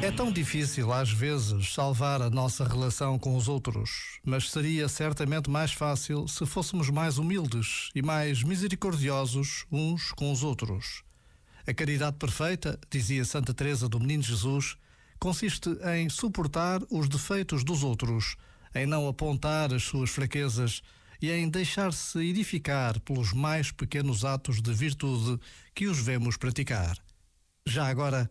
É tão difícil, às vezes, salvar a nossa relação com os outros, mas seria certamente mais fácil se fôssemos mais humildes e mais misericordiosos uns com os outros. A caridade perfeita, dizia Santa Teresa do Menino Jesus, consiste em suportar os defeitos dos outros, em não apontar as suas fraquezas e em deixar-se edificar pelos mais pequenos atos de virtude que os vemos praticar. Já agora,